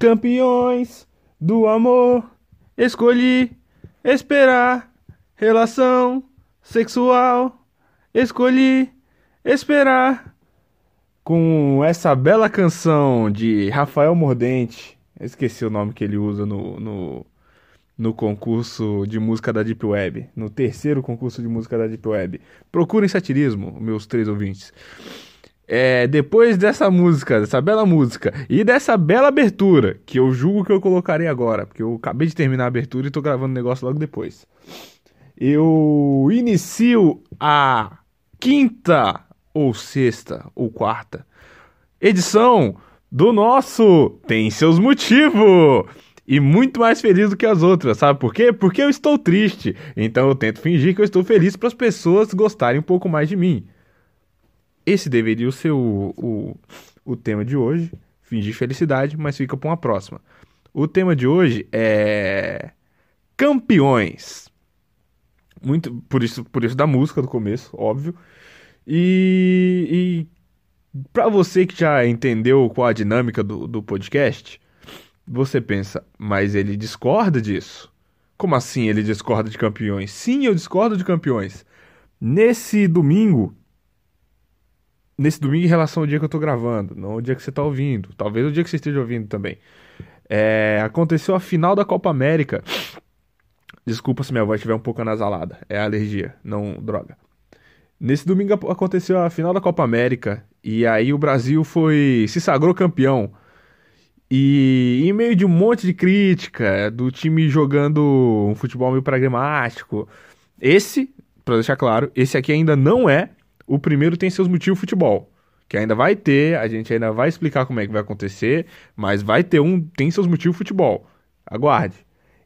Campeões do amor, escolhi esperar. Relação sexual, escolhi esperar. Com essa bela canção de Rafael Mordente, esqueci o nome que ele usa no, no, no concurso de música da Deep Web, no terceiro concurso de música da Deep Web. Procurem satirismo, meus três ouvintes. É, depois dessa música, dessa bela música e dessa bela abertura, que eu julgo que eu colocarei agora, porque eu acabei de terminar a abertura e tô gravando o negócio logo depois. Eu inicio a quinta ou sexta ou quarta edição do nosso Tem Seus Motivos. E muito mais feliz do que as outras, sabe por quê? Porque eu estou triste. Então eu tento fingir que eu estou feliz para as pessoas gostarem um pouco mais de mim. Esse deveria ser o, o, o tema de hoje. Fingir felicidade, mas fica para uma próxima. O tema de hoje é. Campeões. Muito por isso, por isso da música do começo, óbvio. E, e para você que já entendeu qual a dinâmica do, do podcast, você pensa, mas ele discorda disso? Como assim ele discorda de campeões? Sim, eu discordo de campeões. Nesse domingo, nesse domingo em relação ao dia que eu tô gravando, não o dia que você tá ouvindo, talvez o dia que você esteja ouvindo também, é, aconteceu a final da Copa América. Desculpa se minha voz estiver um pouco anasalada, é alergia, não droga. Nesse domingo aconteceu a final da Copa América e aí o Brasil foi se sagrou campeão. E em meio de um monte de crítica do time jogando um futebol meio pragmático, esse, para deixar claro, esse aqui ainda não é o primeiro tem seus motivos futebol, que ainda vai ter, a gente ainda vai explicar como é que vai acontecer, mas vai ter um tem seus motivos futebol. Aguarde.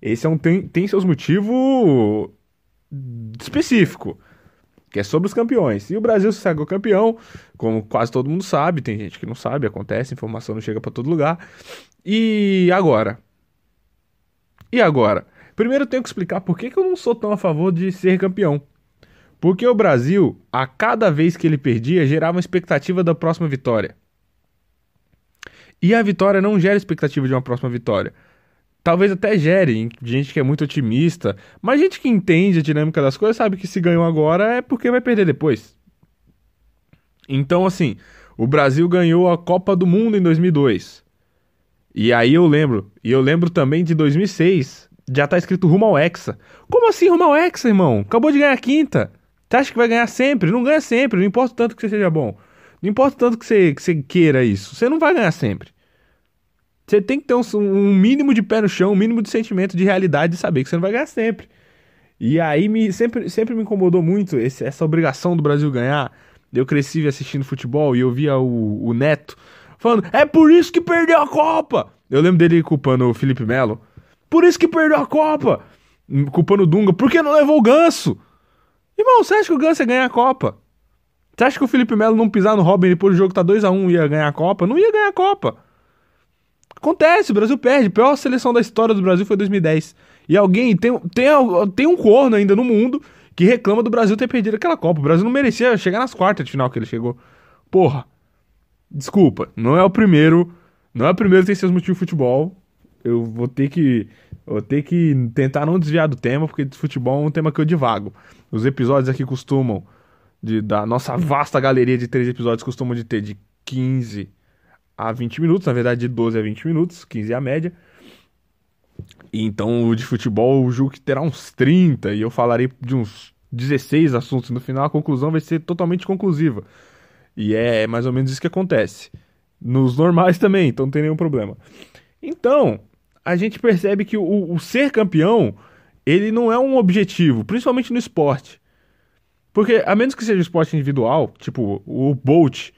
Esse é um tem, tem seus motivos específico que é sobre os campeões. E o Brasil se sagrou campeão, como quase todo mundo sabe, tem gente que não sabe, acontece, informação não chega para todo lugar. E agora? E agora? Primeiro eu tenho que explicar por que, que eu não sou tão a favor de ser campeão. Porque o Brasil, a cada vez que ele perdia, gerava uma expectativa da próxima vitória. E a vitória não gera expectativa de uma próxima vitória talvez até gere gente que é muito otimista, mas gente que entende a dinâmica das coisas sabe que se ganhou agora é porque vai perder depois. Então, assim, o Brasil ganhou a Copa do Mundo em 2002. E aí eu lembro, e eu lembro também de 2006, já tá escrito rumo ao Hexa. Como assim rumo ao Hexa, irmão? Acabou de ganhar a quinta. Você acha que vai ganhar sempre? Não ganha sempre, não importa tanto que você seja bom. Não importa tanto que você, que você queira isso. Você não vai ganhar sempre. Você tem que ter um, um, mínimo de pé no chão, um mínimo de sentimento de realidade de saber que você não vai ganhar sempre. E aí me, sempre, sempre me incomodou muito esse, essa obrigação do Brasil ganhar. Eu cresci assistindo futebol e eu via o, o Neto falando: é por isso que perdeu a Copa! Eu lembro dele culpando o Felipe Melo. Por isso que perdeu a Copa! Culpando o Dunga, por que não levou o ganso? Irmão, você acha que o ganso ia ganhar a Copa? Você acha que o Felipe Melo não pisar no Robin depois do jogo tá 2x1 um, ia ganhar a Copa? Não ia ganhar a Copa. Acontece, o Brasil perde. A pior seleção da história do Brasil foi 2010. E alguém, tem, tem, tem um corno ainda no mundo que reclama do Brasil ter perdido aquela Copa. O Brasil não merecia chegar nas quartas de final que ele chegou. Porra. Desculpa, não é o primeiro. Não é o primeiro que tem seus motivos de futebol. Eu vou ter que. Vou ter que tentar não desviar do tema, porque futebol é um tema que eu divago. Os episódios aqui costumam. De, da nossa vasta galeria de três episódios costumam de ter de 15 a 20 minutos, na verdade de 12 a 20 minutos, 15 é a média. E então o de futebol, o jogo que terá uns 30 e eu falarei de uns 16 assuntos no final, a conclusão vai ser totalmente conclusiva. E é mais ou menos isso que acontece. Nos normais também, então não tem nenhum problema. Então, a gente percebe que o, o ser campeão, ele não é um objetivo, principalmente no esporte. Porque, a menos que seja esporte individual, tipo o Bolt,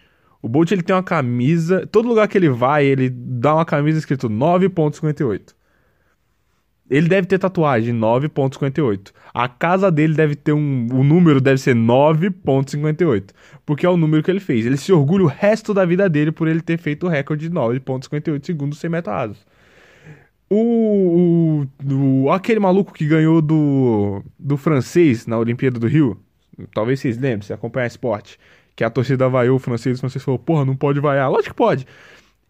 o Bolt ele tem uma camisa, todo lugar que ele vai, ele dá uma camisa escrito 9.58. Ele deve ter tatuagem 9.58. A casa dele deve ter um. O número deve ser 9.58. Porque é o número que ele fez. Ele se orgulha o resto da vida dele por ele ter feito o recorde de 9.58 segundos sem metros o, o, o, Aquele maluco que ganhou do, do francês na Olimpíada do Rio. Talvez vocês lembrem, se acompanhar esporte que a torcida vaiou o francês, o francês falou, porra, não pode vaiar. Lógico que pode.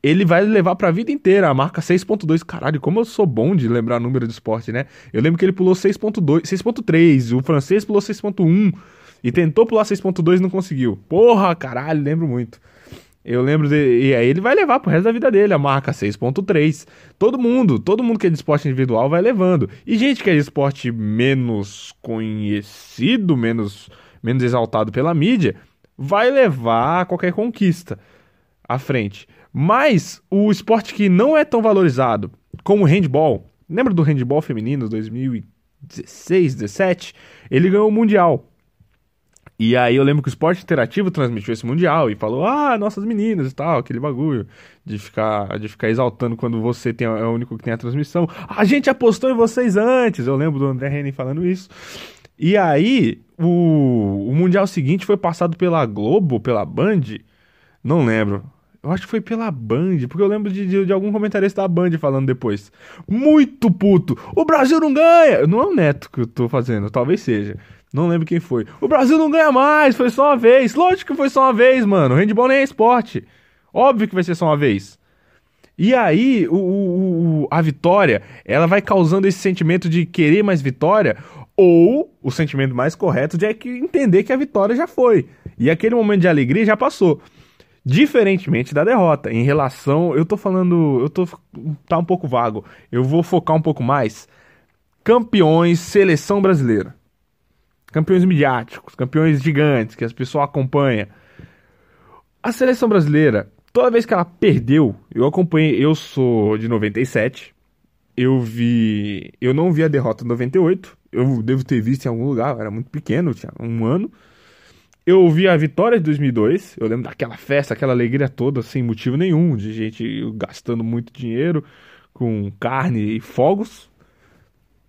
ele vai levar pra vida inteira a marca 6.2. Caralho, como eu sou bom de lembrar número de esporte, né? Eu lembro que ele pulou 6.2, 6.3, o francês pulou 6.1 e tentou pular 6.2 e não conseguiu. Porra, caralho, lembro muito. Eu lembro de. E aí ele vai levar pro resto da vida dele a marca 6.3. Todo mundo, todo mundo que é de esporte individual vai levando. E gente que é de esporte menos conhecido, menos, menos exaltado pela mídia, vai levar qualquer conquista à frente. Mas o esporte que não é tão valorizado, como o handball, lembra do handball feminino 2016, 17? Ele ganhou o Mundial. E aí eu lembro que o esporte interativo transmitiu esse mundial e falou: "Ah, nossas meninas e tal, aquele bagulho de ficar de ficar exaltando quando você tem, é o único que tem a transmissão. A gente apostou em vocês antes". Eu lembro do André Henning falando isso. E aí, o, o mundial seguinte foi passado pela Globo, pela Band, não lembro. Eu acho que foi pela Band, porque eu lembro de, de, de, algum comentarista da Band falando depois. Muito puto! O Brasil não ganha! Não é o Neto que eu tô fazendo, talvez seja. Não lembro quem foi. O Brasil não ganha mais, foi só uma vez. Lógico que foi só uma vez, mano. Handball nem é esporte. Óbvio que vai ser só uma vez. E aí, o, o, a vitória, ela vai causando esse sentimento de querer mais vitória, ou o sentimento mais correto de é que entender que a vitória já foi. E aquele momento de alegria já passou. Diferentemente da derrota, em relação. Eu tô falando. Eu tô. Tá um pouco vago. Eu vou focar um pouco mais. Campeões, seleção brasileira campeões midiáticos, campeões gigantes que as pessoas acompanham. A seleção brasileira, toda vez que ela perdeu, eu acompanhei, eu sou de 97, eu vi, eu não vi a derrota em 98, eu devo ter visto em algum lugar, eu era muito pequeno, tinha um ano. Eu vi a vitória de 2002, eu lembro daquela festa, aquela alegria toda, sem motivo nenhum, de gente gastando muito dinheiro com carne e fogos,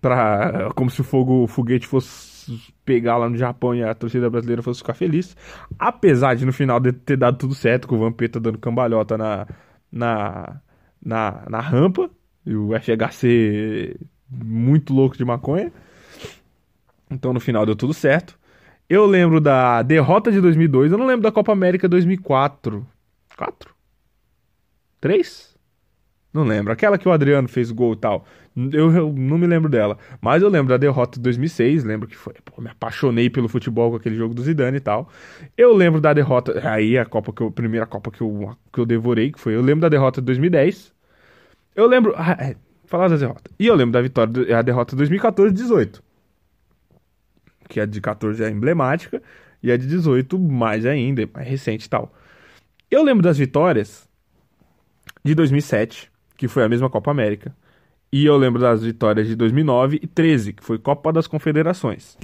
pra, como se o fogo, o foguete fosse pegar lá no Japão e a torcida brasileira fosse ficar feliz. Apesar de no final de ter dado tudo certo, com o Vampeta dando cambalhota na, na, na, na rampa, e o FHC muito louco de maconha. Então no final deu tudo certo. Eu lembro da derrota de 2002, eu não lembro da Copa América 2004. 4? 3? Não lembro. Aquela que o Adriano fez gol e tal. Eu, eu, não me lembro dela. Mas eu lembro da derrota de 2006. Lembro que foi. Pô, me apaixonei pelo futebol com aquele jogo do Zidane e tal. Eu lembro da derrota. Aí a Copa que eu. A primeira Copa que eu, que eu devorei, que foi. Eu lembro da derrota de 2010. Eu lembro. Ah, é, falar da derrota. E eu lembro da vitória. A derrota de 2014 e 18. Que a de 14 é emblemática. E a de 18 mais ainda, mais recente e tal. Eu lembro das vitórias de 2007 que foi a mesma Copa América. E eu lembro das vitórias de 2009 e 13, que foi Copa das Confederações.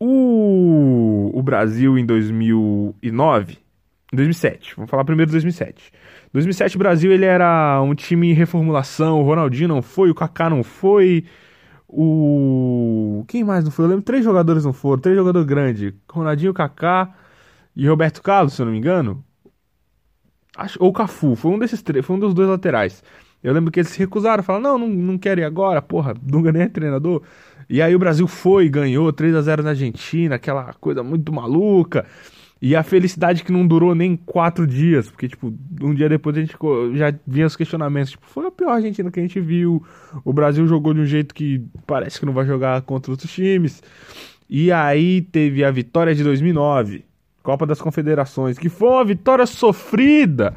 O, o Brasil em 2009, 2007, vamos falar primeiro de 2007. 2007 o Brasil ele era um time em reformulação, o Ronaldinho não foi, o Kaká não foi, o quem mais não foi? Eu lembro três jogadores não foram, três jogadores grandes, Ronaldinho, Kaká e Roberto Carlos, se eu não me engano. Acho, ou Cafu, foi um desses três, foi um dos dois laterais. Eu lembro que eles se recusaram, falaram, não, não, não quero ir agora, porra, Dunga nem é treinador. E aí o Brasil foi, ganhou 3 a 0 na Argentina, aquela coisa muito maluca. E a felicidade que não durou nem quatro dias, porque, tipo, um dia depois a gente já vinha os questionamentos, tipo, foi a pior Argentina que a gente viu, o Brasil jogou de um jeito que parece que não vai jogar contra outros times. E aí teve a vitória de 2009, Copa das Confederações, que foi uma vitória sofrida.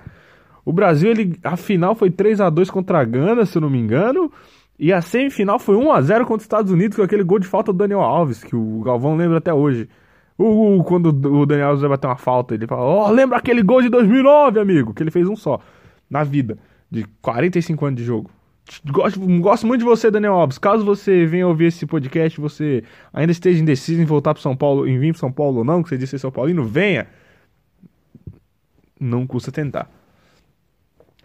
O Brasil, ele, a final foi 3 a 2 contra a Gana, se eu não me engano, e a semifinal foi 1 a 0 contra os Estados Unidos com aquele gol de falta do Daniel Alves, que o Galvão lembra até hoje. Uh, quando o Daniel Alves vai bater uma falta, ele fala: "Ó, oh, lembra aquele gol de 2009, amigo?" Que ele fez um só na vida, de 45 anos de jogo. Gosto, gosto muito de você, Daniel Alves. Caso você venha ouvir esse podcast, você ainda esteja indeciso em voltar para São Paulo, em vir para São Paulo ou não, que você disse ser São Paulino, venha. Não custa tentar.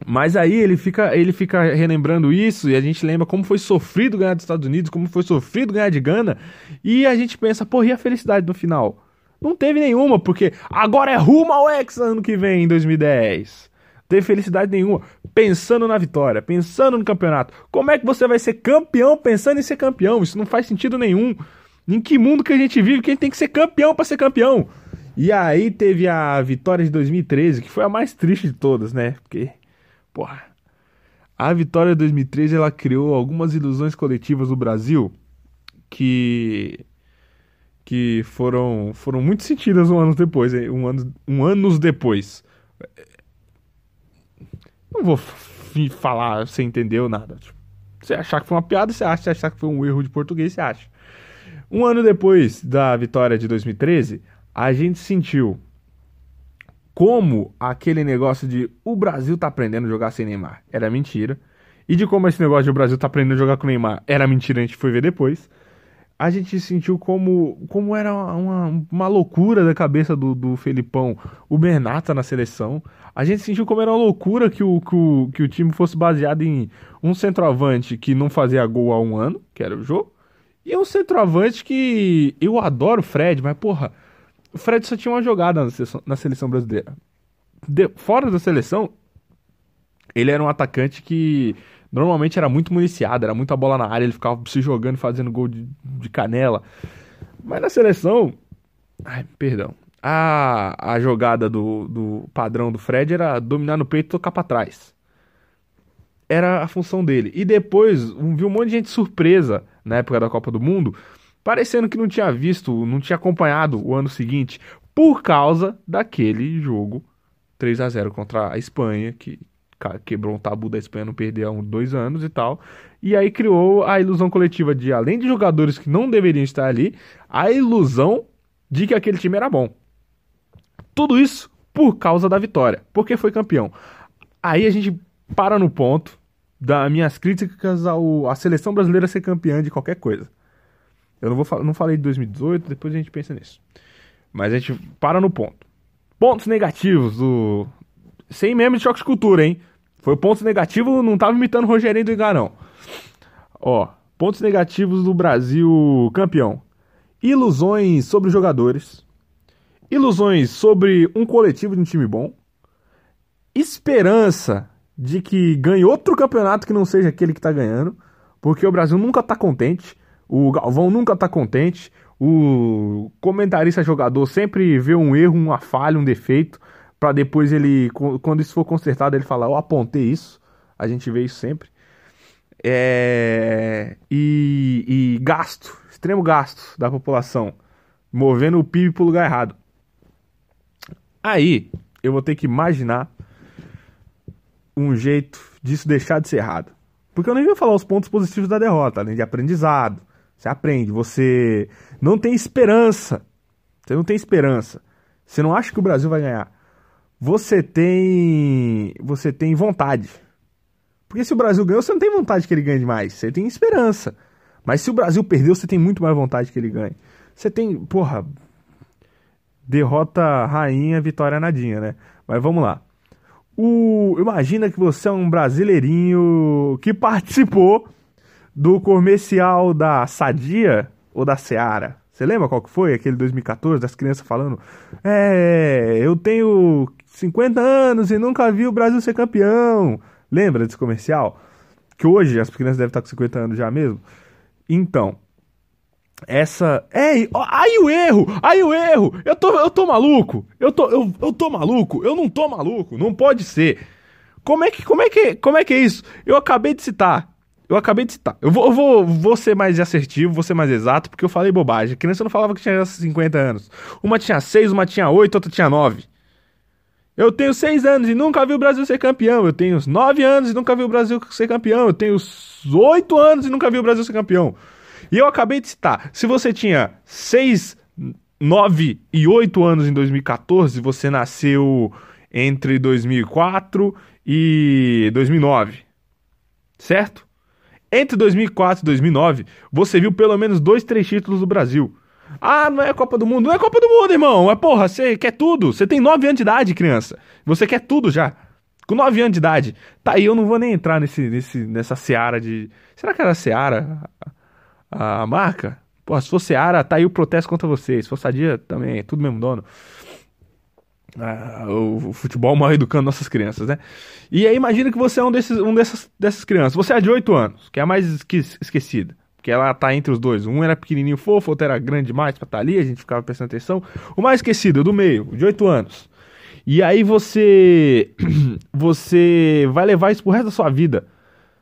Mas aí ele fica, ele fica relembrando isso e a gente lembra como foi sofrido ganhar dos Estados Unidos, como foi sofrido ganhar de Gana, e a gente pensa, porra, e a felicidade no final? Não teve nenhuma, porque agora é rumo ao Hexa ano que vem, em 2010 teve felicidade nenhuma, pensando na vitória, pensando no campeonato. Como é que você vai ser campeão pensando em ser campeão? Isso não faz sentido nenhum. Em que mundo que a gente vive, quem tem que ser campeão para ser campeão? E aí teve a vitória de 2013, que foi a mais triste de todas, né? Porque, porra. A vitória de 2013 ela criou algumas ilusões coletivas no Brasil que que foram foram muito sentidas um ano depois, um ano um anos depois. Não vou falar, você entendeu nada. Tipo, você achar que foi uma piada, você acha, você achar que foi um erro de português, você acha. Um ano depois da vitória de 2013, a gente sentiu como aquele negócio de o Brasil tá aprendendo a jogar sem Neymar era mentira. E de como esse negócio de o Brasil tá aprendendo a jogar com Neymar era mentira, a gente foi ver depois. A gente sentiu como, como era uma, uma loucura da cabeça do, do Felipão o Bernata na seleção. A gente sentiu como era uma loucura que o, que o, que o time fosse baseado em um centroavante que não fazia gol há um ano, que era o jogo, e um centroavante que eu adoro o Fred, mas porra, o Fred só tinha uma jogada na seleção, na seleção brasileira. De, fora da seleção, ele era um atacante que normalmente era muito municiado, era muita bola na área, ele ficava se jogando fazendo gol de, de canela. Mas na seleção. Ai, perdão. A, a jogada do, do padrão do Fred era dominar no peito e tocar pra trás. Era a função dele. E depois um, viu um monte de gente surpresa na época da Copa do Mundo parecendo que não tinha visto, não tinha acompanhado o ano seguinte, por causa daquele jogo 3 a 0 contra a Espanha, que quebrou um tabu da Espanha não perder há dois anos e tal. E aí criou a ilusão coletiva de, além de jogadores que não deveriam estar ali, a ilusão de que aquele time era bom. Tudo isso por causa da vitória, porque foi campeão. Aí a gente para no ponto das minhas críticas ao, à seleção brasileira ser campeã de qualquer coisa. Eu não, vou, não falei de 2018, depois a gente pensa nisso. Mas a gente para no ponto. Pontos negativos do. Sem meme de choque de cultura, hein? Foi ponto negativo, não tava imitando o Rogerinho do Engarão. Ó, pontos negativos do Brasil campeão. Ilusões sobre jogadores. Ilusões sobre um coletivo de um time bom. Esperança de que ganhe outro campeonato que não seja aquele que tá ganhando. Porque o Brasil nunca tá contente. O Galvão nunca tá contente. O comentarista jogador sempre vê um erro, uma falha, um defeito, para depois ele, quando isso for consertado, ele falar: Eu apontei isso. A gente vê isso sempre. É... E, e gasto, extremo gasto da população, movendo o PIB pro lugar errado. Aí eu vou ter que imaginar um jeito disso deixar de ser errado. Porque eu nem vou falar os pontos positivos da derrota, além de aprendizado, você aprende, você não tem esperança. Você não tem esperança. Você não acha que o Brasil vai ganhar. Você tem você tem vontade. Porque se o Brasil ganhou, você não tem vontade que ele ganhe mais, você tem esperança. Mas se o Brasil perdeu, você tem muito mais vontade que ele ganhe. Você tem, porra, derrota rainha, vitória nadinha, né? Mas vamos lá. O, imagina que você é um brasileirinho que participou do comercial da Sadia ou da Seara. Você lembra qual que foi? Aquele 2014, das crianças falando: É, eu tenho 50 anos e nunca vi o Brasil ser campeão. Lembra desse comercial? Que hoje as crianças devem estar com 50 anos já mesmo. Então, essa. Ei, aí o erro! Aí o erro! Eu tô, eu tô maluco! Eu tô, eu, eu tô maluco! Eu não tô maluco! Não pode ser! Como é que, como é que, como é que é isso? Eu acabei de citar eu acabei de citar. Eu vou, vou, vou ser mais assertivo, vou ser mais exato, porque eu falei bobagem. A criança não falava que tinha 50 anos. Uma tinha 6, uma tinha 8, outra tinha 9. Eu tenho 6 anos e nunca vi o Brasil ser campeão. Eu tenho 9 anos e nunca vi o Brasil ser campeão. Eu tenho 8 anos e nunca vi o Brasil ser campeão. E eu acabei de citar. Se você tinha 6, 9 e 8 anos em 2014, você nasceu entre 2004 e 2009. Certo? Entre 2004 e 2009, você viu pelo menos dois, três títulos do Brasil. Ah, não é Copa do Mundo. Não é Copa do Mundo, irmão. É porra, você quer tudo. Você tem 9 anos de idade, criança. Você quer tudo já. Com 9 anos de idade. Tá, aí eu não vou nem entrar nesse, nesse, nessa seara de. Será que era seara a, a marca? Pô, se for seara, tá aí o protesto contra vocês. Se for sadia, também é tudo mesmo dono. Ah, o, futebol mal educando nossas crianças, né? E aí imagina que você é um, desses, um dessas, dessas crianças. Você é de 8 anos, que é a mais esquecida. Porque ela tá entre os dois. Um era pequenininho fofo, outro era grande demais pra estar tá ali, a gente ficava prestando atenção. O mais esquecido, do meio, de 8 anos. E aí você você vai levar isso pro resto da sua vida.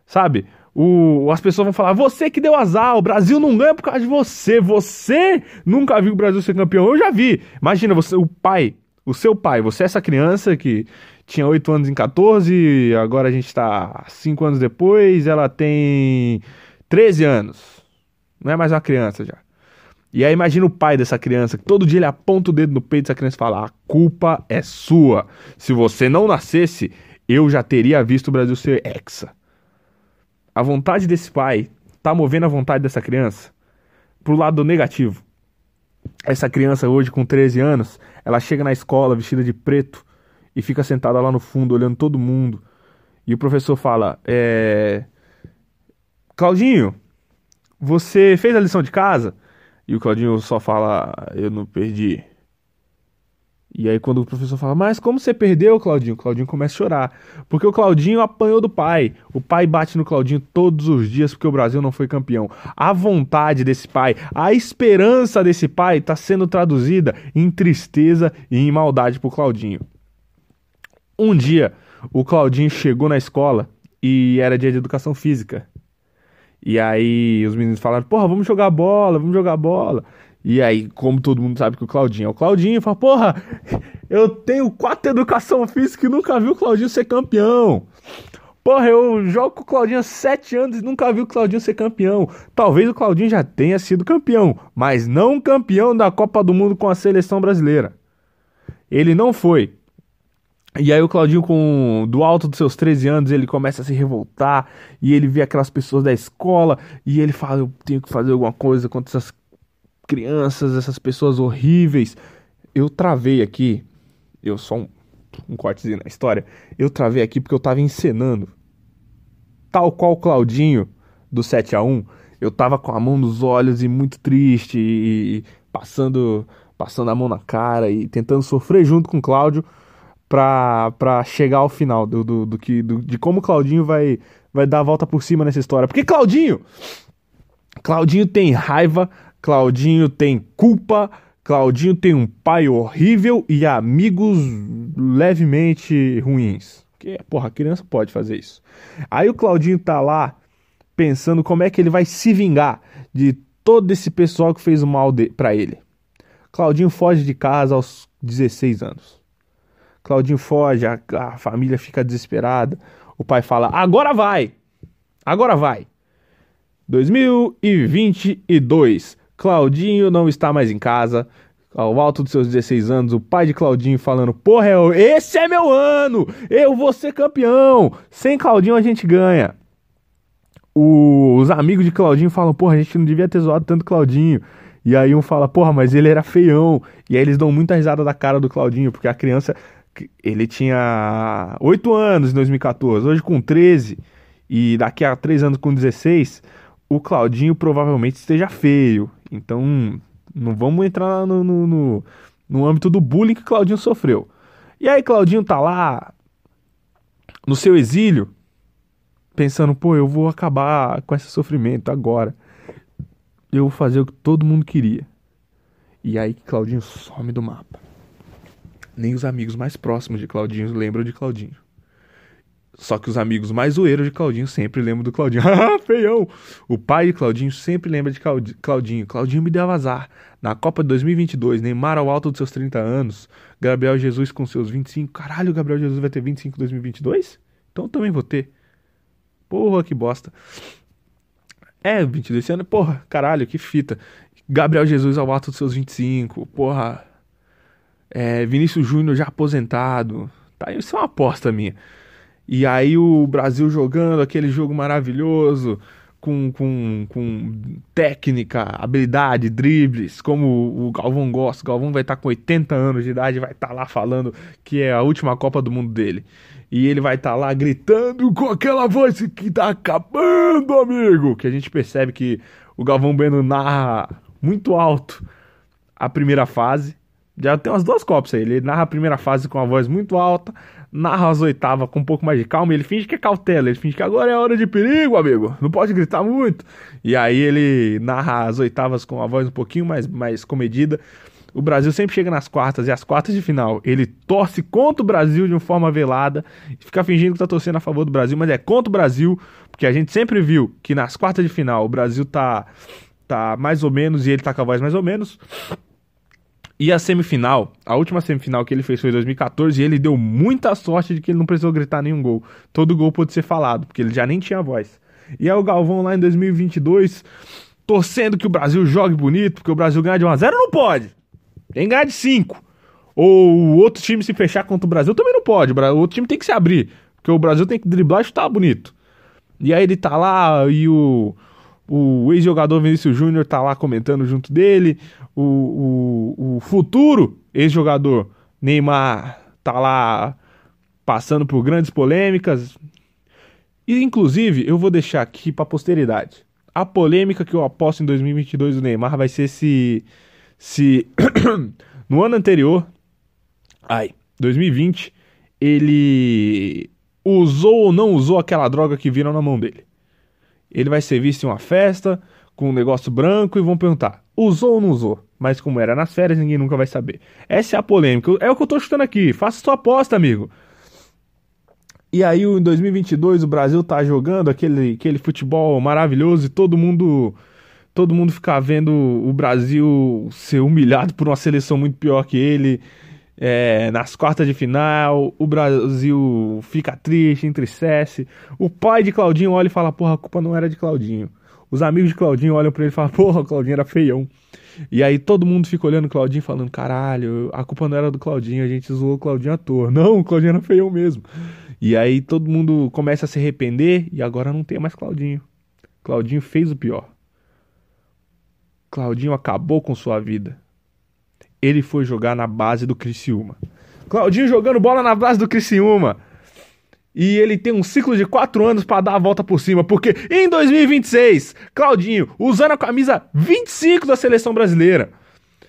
Sabe? O, as pessoas vão falar: você que deu azar, o Brasil não ganha por causa de você. Você nunca viu o Brasil ser campeão. Eu já vi. Imagina, você, o pai, o seu pai, você é essa criança que tinha 8 anos em 14, agora a gente tá 5 anos depois, ela tem 13 anos. Não é mais uma criança já. E aí imagina o pai dessa criança, que todo dia ele aponta o dedo no peito dessa criança e fala: "A culpa é sua. Se você não nascesse, eu já teria visto o Brasil ser hexa." A vontade desse pai tá movendo a vontade dessa criança pro lado negativo. Essa criança hoje com 13 anos, ela chega na escola vestida de preto e fica sentada lá no fundo olhando todo mundo. E o professor fala: é... Claudinho, você fez a lição de casa? E o Claudinho só fala: Eu não perdi. E aí quando o professor fala, mas como você perdeu, Claudinho? O Claudinho começa a chorar. Porque o Claudinho apanhou do pai. O pai bate no Claudinho todos os dias porque o Brasil não foi campeão. A vontade desse pai, a esperança desse pai está sendo traduzida em tristeza e em maldade pro Claudinho. Um dia, o Claudinho chegou na escola e era dia de educação física. E aí os meninos falaram, porra, vamos jogar bola, vamos jogar bola. E aí, como todo mundo sabe que o Claudinho é o Claudinho, fala, porra, eu tenho quatro educação física e nunca vi o Claudinho ser campeão. Porra, eu jogo com o Claudinho há sete anos e nunca vi o Claudinho ser campeão. Talvez o Claudinho já tenha sido campeão, mas não campeão da Copa do Mundo com a seleção brasileira. Ele não foi. E aí o Claudinho, com do alto dos seus 13 anos, ele começa a se revoltar e ele vê aquelas pessoas da escola e ele fala, eu tenho que fazer alguma coisa contra essas crianças, essas pessoas horríveis. Eu travei aqui, eu só um, um cortezinho na história, eu travei aqui porque eu tava encenando. Tal qual Claudinho do 7 a 1 eu tava com a mão nos olhos e muito triste e, e passando passando a mão na cara e tentando sofrer junto com o Cláudio pra, pra chegar ao final do, do, do que, do, de como o Claudinho vai, vai dar a volta por cima nessa história. Porque Claudinho, Claudinho tem raiva Claudinho tem culpa, Claudinho tem um pai horrível e amigos levemente ruins. Porque, porra, a criança pode fazer isso. Aí o Claudinho tá lá pensando como é que ele vai se vingar de todo esse pessoal que fez o mal pra ele. Claudinho foge de casa aos 16 anos. Claudinho foge, a, a família fica desesperada. O pai fala: agora vai! Agora vai! 2022. Claudinho não está mais em casa. Ao alto dos seus 16 anos, o pai de Claudinho falando: Porra, esse é meu ano! Eu vou ser campeão! Sem Claudinho a gente ganha. O, os amigos de Claudinho falam: Porra, a gente não devia ter zoado tanto Claudinho. E aí um fala: Porra, mas ele era feião. E aí eles dão muita risada da cara do Claudinho, porque a criança. Ele tinha 8 anos em 2014, hoje com 13. E daqui a 3 anos com 16 o Claudinho provavelmente esteja feio. Então, não vamos entrar no, no, no, no âmbito do bullying que Claudinho sofreu. E aí, Claudinho tá lá no seu exílio, pensando, pô, eu vou acabar com esse sofrimento agora. Eu vou fazer o que todo mundo queria. E aí, Claudinho some do mapa. Nem os amigos mais próximos de Claudinho lembram de Claudinho. Só que os amigos mais zoeiros de Claudinho sempre lembram do Claudinho. Ah, feião! O pai de Claudinho sempre lembra de Claudinho. Claudinho me deu azar. Na Copa de 2022, Neymar ao alto dos seus 30 anos, Gabriel Jesus com seus 25. Caralho, o Gabriel Jesus vai ter 25 em 2022? Então eu também vou ter. Porra, que bosta. É, 22 anos, porra, caralho, que fita. Gabriel Jesus ao alto dos seus 25, porra. É, Vinícius Júnior já aposentado. Tá, isso é uma aposta minha. E aí o Brasil jogando aquele jogo maravilhoso, com, com, com técnica, habilidade, dribles, como o Galvão gosta. O Galvão vai estar tá com 80 anos de idade vai estar tá lá falando que é a última Copa do Mundo dele. E ele vai estar tá lá gritando com aquela voz que tá acabando, amigo. Que a gente percebe que o Galvão Bueno narra muito alto a primeira fase. Já tem umas duas copas aí. Ele narra a primeira fase com a voz muito alta, narra as oitavas com um pouco mais de calma, ele finge que é cautela, ele finge que agora é hora de perigo, amigo, não pode gritar muito. E aí ele narra as oitavas com a voz um pouquinho mais, mais comedida. O Brasil sempre chega nas quartas e as quartas de final ele torce contra o Brasil de uma forma velada, fica fingindo que tá torcendo a favor do Brasil, mas é contra o Brasil, porque a gente sempre viu que nas quartas de final o Brasil tá tá mais ou menos e ele tá com a voz mais ou menos. E a semifinal, a última semifinal que ele fez foi em 2014 e ele deu muita sorte de que ele não precisou gritar nenhum gol. Todo gol pôde ser falado, porque ele já nem tinha voz. E aí o Galvão lá em 2022 torcendo que o Brasil jogue bonito, porque o Brasil ganha de 1 a 0 não pode. Tem que ganhar de 5. Ou o outro time se fechar contra o Brasil também não pode. O outro time tem que se abrir, porque o Brasil tem que driblar e chutar bonito. E aí ele tá lá e o o ex-jogador Vinícius Júnior tá lá comentando junto dele. O, o, o futuro ex-jogador Neymar tá lá passando por grandes polêmicas. E inclusive, eu vou deixar aqui para posteridade. A polêmica que eu aposto em 2022 do Neymar vai ser se se no ano anterior, ai, 2020, ele usou ou não usou aquela droga que viram na mão dele ele vai ser visto em uma festa com um negócio branco e vão perguntar: usou ou não usou? Mas como era nas férias, ninguém nunca vai saber. Essa é a polêmica. É o que eu tô chutando aqui. Faça sua aposta, amigo. E aí, em 2022, o Brasil tá jogando aquele, aquele futebol maravilhoso e todo mundo todo mundo ficar vendo o Brasil ser humilhado por uma seleção muito pior que ele é, nas quartas de final, o Brasil fica triste, entristece. O pai de Claudinho olha e fala: Porra, a culpa não era de Claudinho. Os amigos de Claudinho olham pra ele e falam: Porra, Claudinho era feião. E aí todo mundo fica olhando o Claudinho falando: Caralho, a culpa não era do Claudinho, a gente zoou o Claudinho à toa. Não, o Claudinho era feião mesmo. E aí todo mundo começa a se arrepender e agora não tem mais Claudinho. Claudinho fez o pior. Claudinho acabou com sua vida ele foi jogar na base do Criciúma. Claudinho jogando bola na base do Criciúma. E ele tem um ciclo de quatro anos para dar a volta por cima, porque em 2026, Claudinho, usando a camisa 25 da seleção brasileira,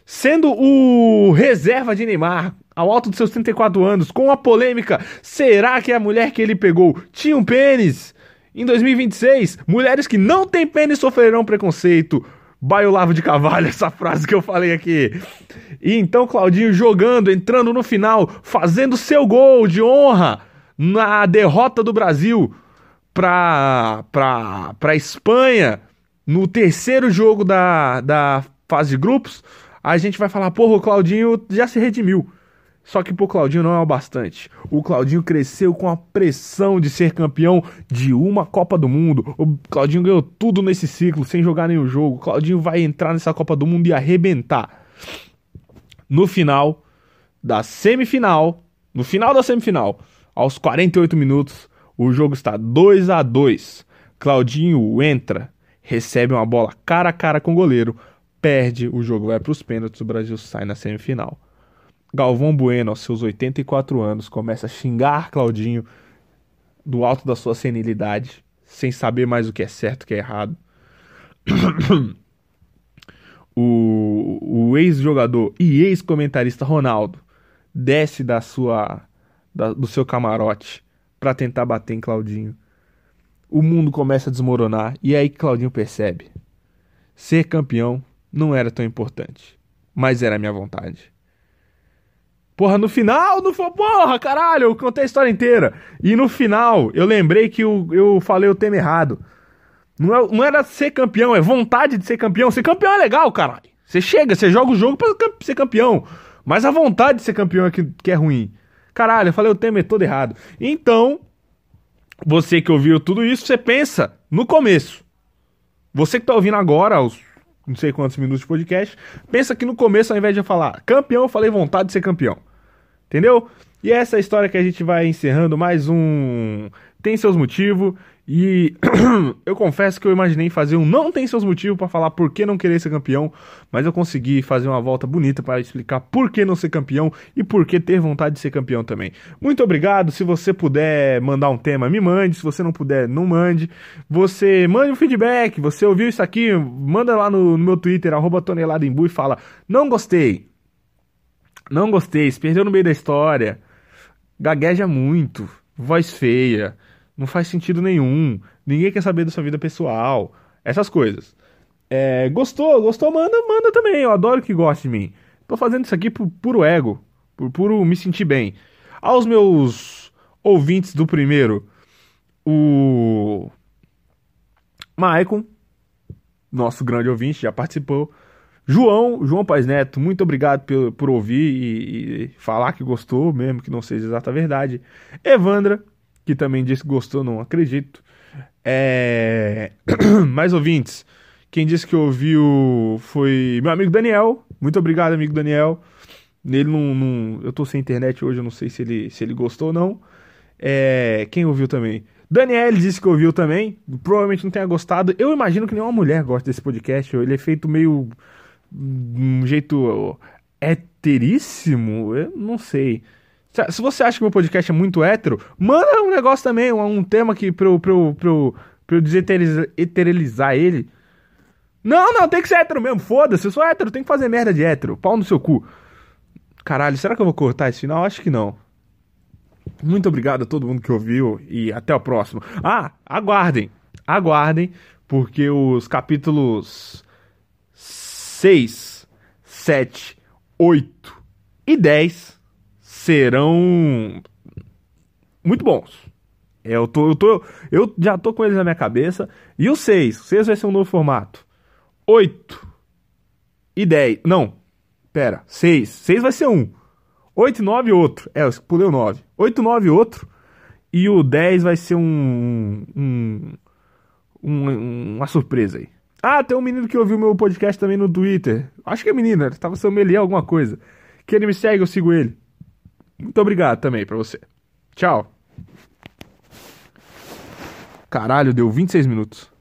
sendo o reserva de Neymar, ao alto dos seus 34 anos, com a polêmica: será que a mulher que ele pegou tinha um pênis? Em 2026, mulheres que não têm pênis sofrerão preconceito. Baiolavo de Cavalho, essa frase que eu falei aqui. E então Claudinho jogando, entrando no final, fazendo seu gol de honra na derrota do Brasil para pra, pra Espanha no terceiro jogo da, da fase de grupos. A gente vai falar, porra, o Claudinho já se redimiu. Só que pro Claudinho não é o bastante. O Claudinho cresceu com a pressão de ser campeão de uma Copa do Mundo. O Claudinho ganhou tudo nesse ciclo sem jogar nenhum jogo. O Claudinho vai entrar nessa Copa do Mundo e arrebentar. No final da semifinal, no final da semifinal, aos 48 minutos, o jogo está 2 a 2. Claudinho entra, recebe uma bola cara a cara com o goleiro, perde, o jogo vai para os pênaltis, o Brasil sai na semifinal. Galvão Bueno, aos seus 84 anos, começa a xingar Claudinho do alto da sua senilidade, sem saber mais o que é certo e o que é errado. o, o ex-jogador e ex-comentarista Ronaldo desce da sua da, do seu camarote para tentar bater em Claudinho. O mundo começa a desmoronar e é aí que Claudinho percebe. Ser campeão não era tão importante, mas era a minha vontade. Porra, no final, não foi. Porra, caralho, eu contei a história inteira. E no final, eu lembrei que eu, eu falei o tema errado. Não, é, não era ser campeão, é vontade de ser campeão. Ser campeão é legal, caralho. Você chega, você joga o jogo pra ser campeão. Mas a vontade de ser campeão é que, que é ruim. Caralho, eu falei o tema todo errado. Então, você que ouviu tudo isso, você pensa no começo. Você que tá ouvindo agora, aos não sei quantos minutos de podcast. Pensa que no começo, ao invés de eu falar campeão, eu falei vontade de ser campeão. Entendeu? E essa é a história que a gente vai encerrando mais um. Tem seus motivos. E eu confesso que eu imaginei fazer um não tem seus motivos para falar por que não querer ser campeão, mas eu consegui fazer uma volta bonita para explicar por que não ser campeão e por que ter vontade de ser campeão também. Muito obrigado. Se você puder mandar um tema, me mande. Se você não puder, não mande. Você mande um feedback. Você ouviu isso aqui? Manda lá no, no meu Twitter, arroba e fala: Não gostei. Não gostei, se perdeu no meio da história. Gagueja muito, voz feia não faz sentido nenhum, ninguém quer saber da sua vida pessoal, essas coisas. É, gostou, gostou, manda, manda também, eu adoro que goste de mim. Tô fazendo isso aqui por puro ego, por puro me sentir bem. Aos meus ouvintes do primeiro, o Maicon, nosso grande ouvinte, já participou. João, João Paz Neto, muito obrigado por, por ouvir e, e, falar que gostou, mesmo que não seja exata verdade. Evandra, que também disse que gostou, não acredito. É... Mais ouvintes. Quem disse que ouviu foi meu amigo Daniel. Muito obrigado, amigo Daniel. Ele não, não, Eu tô sem internet hoje, eu não sei se ele, se ele gostou ou não. É... Quem ouviu também? Daniel disse que ouviu também. Provavelmente não tenha gostado. Eu imagino que nenhuma mulher gosta desse podcast. Ele é feito meio. um jeito heteríssimo. Eu não sei. Se você acha que meu podcast é muito hétero, manda um negócio também, um, um tema aqui pra eu, pra eu, pra eu, pra eu ele. Não, não, tem que ser hétero mesmo, foda-se, eu sou hétero, tem que fazer merda de hétero, pau no seu cu. Caralho, será que eu vou cortar esse final? Acho que não. Muito obrigado a todo mundo que ouviu e até o próximo. Ah, aguardem, aguardem, porque os capítulos 6, 7, 8 e 10 serão muito bons. É, eu, tô, eu, tô, eu já tô com eles na minha cabeça. E o 6, o 6 vai ser um novo formato. 8 e 10. Não, pera, 6. 6 vai ser um. 8 e 9 outro. É, eu pulei o 9. 8 e 9 outro. E o 10 vai ser um, um, um, uma surpresa aí. Ah, tem um menino que ouviu meu podcast também no Twitter. Acho que é menina, tava sommelier alguma coisa. Que ele me segue, eu sigo ele. Muito obrigado também pra você. Tchau. Caralho, deu 26 minutos.